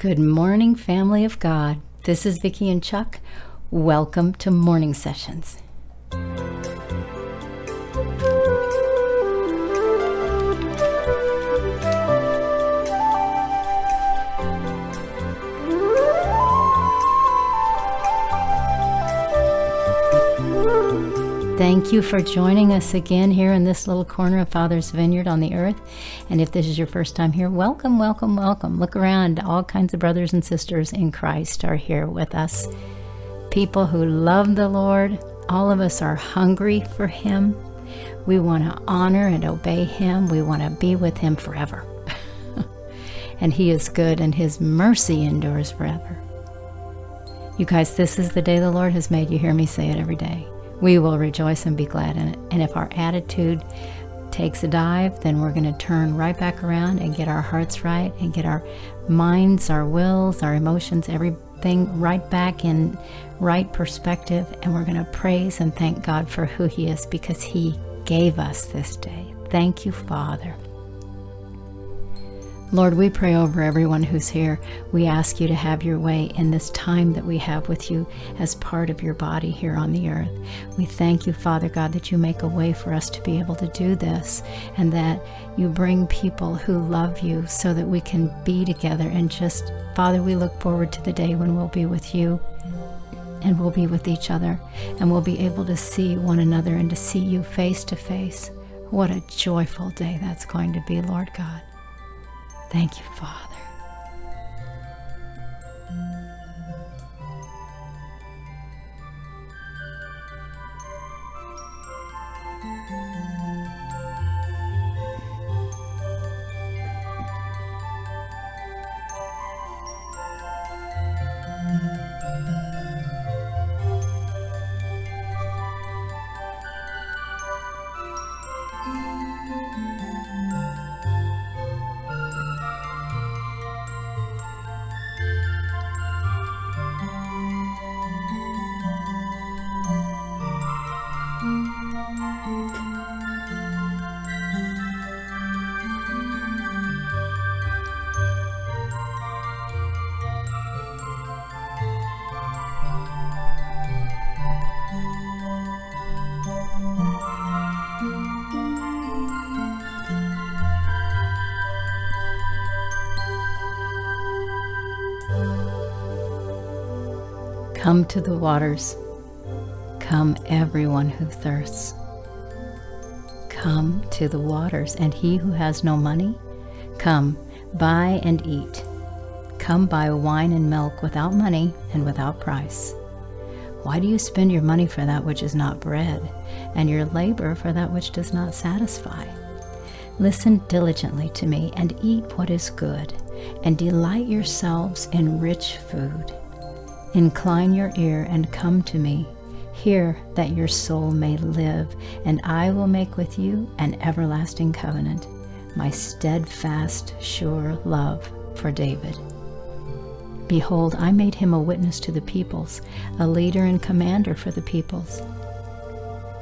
Good morning, family of God. This is Vicki and Chuck. Welcome to Morning Sessions. Thank you for joining us again here in this little corner of Father's Vineyard on the earth. And if this is your first time here, welcome, welcome, welcome. Look around. All kinds of brothers and sisters in Christ are here with us. People who love the Lord. All of us are hungry for Him. We want to honor and obey Him. We want to be with Him forever. and He is good, and His mercy endures forever. You guys, this is the day the Lord has made. You hear me say it every day we will rejoice and be glad in it. And if our attitude takes a dive, then we're going to turn right back around and get our hearts right and get our minds, our wills, our emotions, everything right back in right perspective. And we're going to praise and thank God for who He is because He gave us this day. Thank you, Father. Lord, we pray over everyone who's here. We ask you to have your way in this time that we have with you as part of your body here on the earth. We thank you, Father God, that you make a way for us to be able to do this and that you bring people who love you so that we can be together and just, Father, we look forward to the day when we'll be with you and we'll be with each other and we'll be able to see one another and to see you face to face. What a joyful day that's going to be, Lord God. Thank you, Father. Come to the waters. Come, everyone who thirsts. Come to the waters, and he who has no money, come, buy and eat. Come buy wine and milk without money and without price. Why do you spend your money for that which is not bread, and your labor for that which does not satisfy? Listen diligently to me and eat what is good, and delight yourselves in rich food Incline your ear and come to me. Hear that your soul may live, and I will make with you an everlasting covenant, my steadfast, sure love for David. Behold, I made him a witness to the peoples, a leader and commander for the peoples.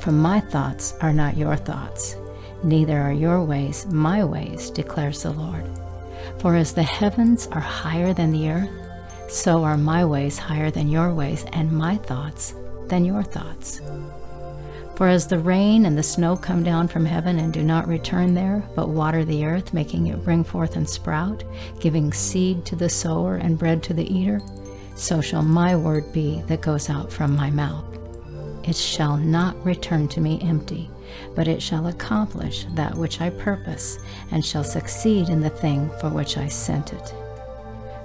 For my thoughts are not your thoughts, neither are your ways my ways, declares the Lord. For as the heavens are higher than the earth, so are my ways higher than your ways, and my thoughts than your thoughts. For as the rain and the snow come down from heaven and do not return there, but water the earth, making it bring forth and sprout, giving seed to the sower and bread to the eater, so shall my word be that goes out from my mouth. It shall not return to me empty, but it shall accomplish that which I purpose, and shall succeed in the thing for which I sent it.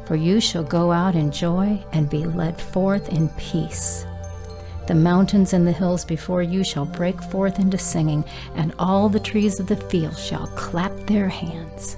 For you shall go out in joy and be led forth in peace. The mountains and the hills before you shall break forth into singing, and all the trees of the field shall clap their hands.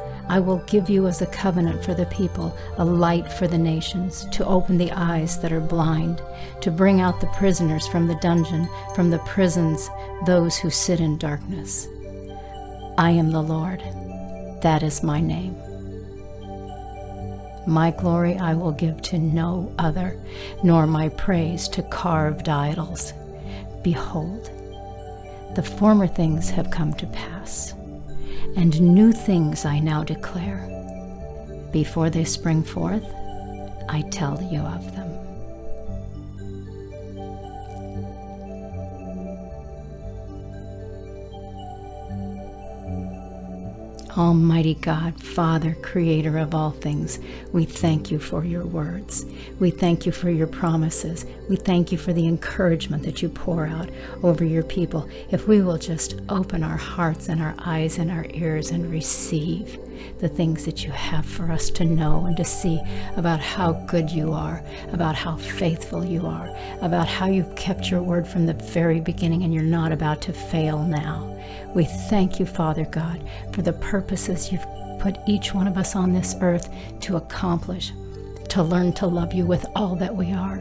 I will give you as a covenant for the people, a light for the nations, to open the eyes that are blind, to bring out the prisoners from the dungeon, from the prisons, those who sit in darkness. I am the Lord. That is my name. My glory I will give to no other, nor my praise to carved idols. Behold, the former things have come to pass and new things I now declare. Before they spring forth, I tell you of them. Almighty God, Father, Creator of all things, we thank you for your words. We thank you for your promises. We thank you for the encouragement that you pour out over your people. If we will just open our hearts and our eyes and our ears and receive the things that you have for us to know and to see about how good you are, about how faithful you are, about how you've kept your word from the very beginning and you're not about to fail now. We thank you, Father God, for the purposes you've put each one of us on this earth to accomplish, to learn to love you with all that we are,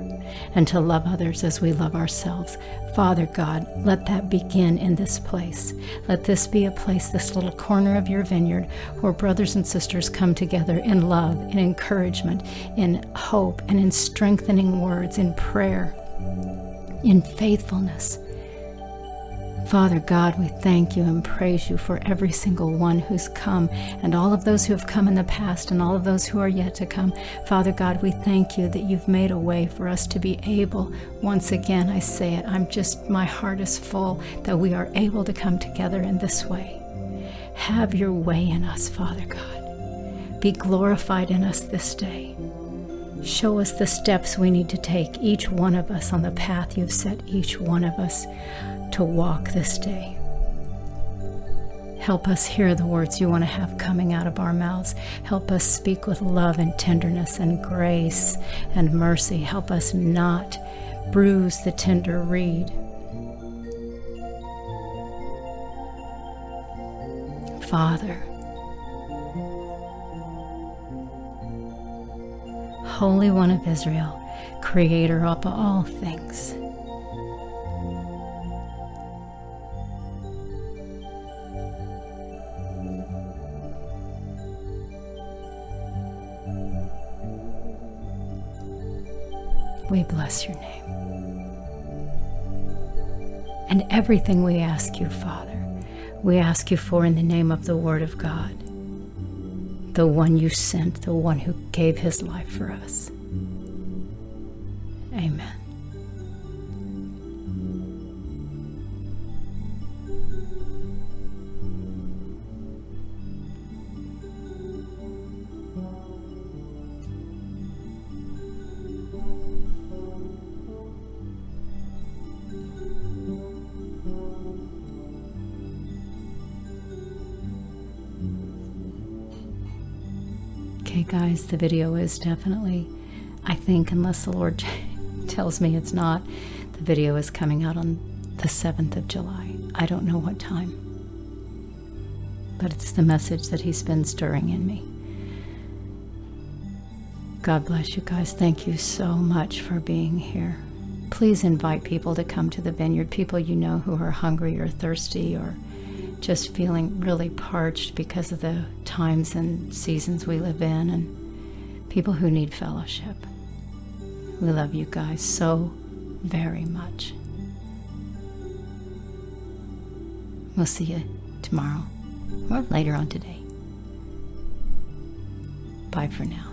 and to love others as we love ourselves. Father God, let that begin in this place. Let this be a place, this little corner of your vineyard, where brothers and sisters come together in love, in encouragement, in hope, and in strengthening words, in prayer, in faithfulness Father God, we thank you and praise you for every single one who's come and all of those who have come in the past and all of those who are yet to come. Father God, we thank you that you've made a way for us to be able, once again, I say it, I'm just, my heart is full that we are able to come together in this way. Have your way in us, Father God. Be glorified in us this day. Show us the steps we need to take, each one of us on the path you've set each one of us to walk this day. Help us hear the words you want to have coming out of our mouths. Help us speak with love and tenderness and grace and mercy. Help us not bruise the tender reed. Father, Holy One of Israel, Creator of all things. We bless your name. And everything we ask you, Father, we ask you for in the name of the Word of God, the one you sent, the one who gave his life for us. Amen. Okay, guys, the video is definitely, I think, unless the Lord tells me it's not, the video is coming out on the 7th of July. I don't know what time, but it's the message that He's been stirring in me. God bless you guys. Thank you so much for being here. Please invite people to come to the vineyard, people you know who are hungry or thirsty or just feeling really parched because of the times and seasons we live in, and people who need fellowship. We love you guys so very much. We'll see you tomorrow or later on today. Bye for now.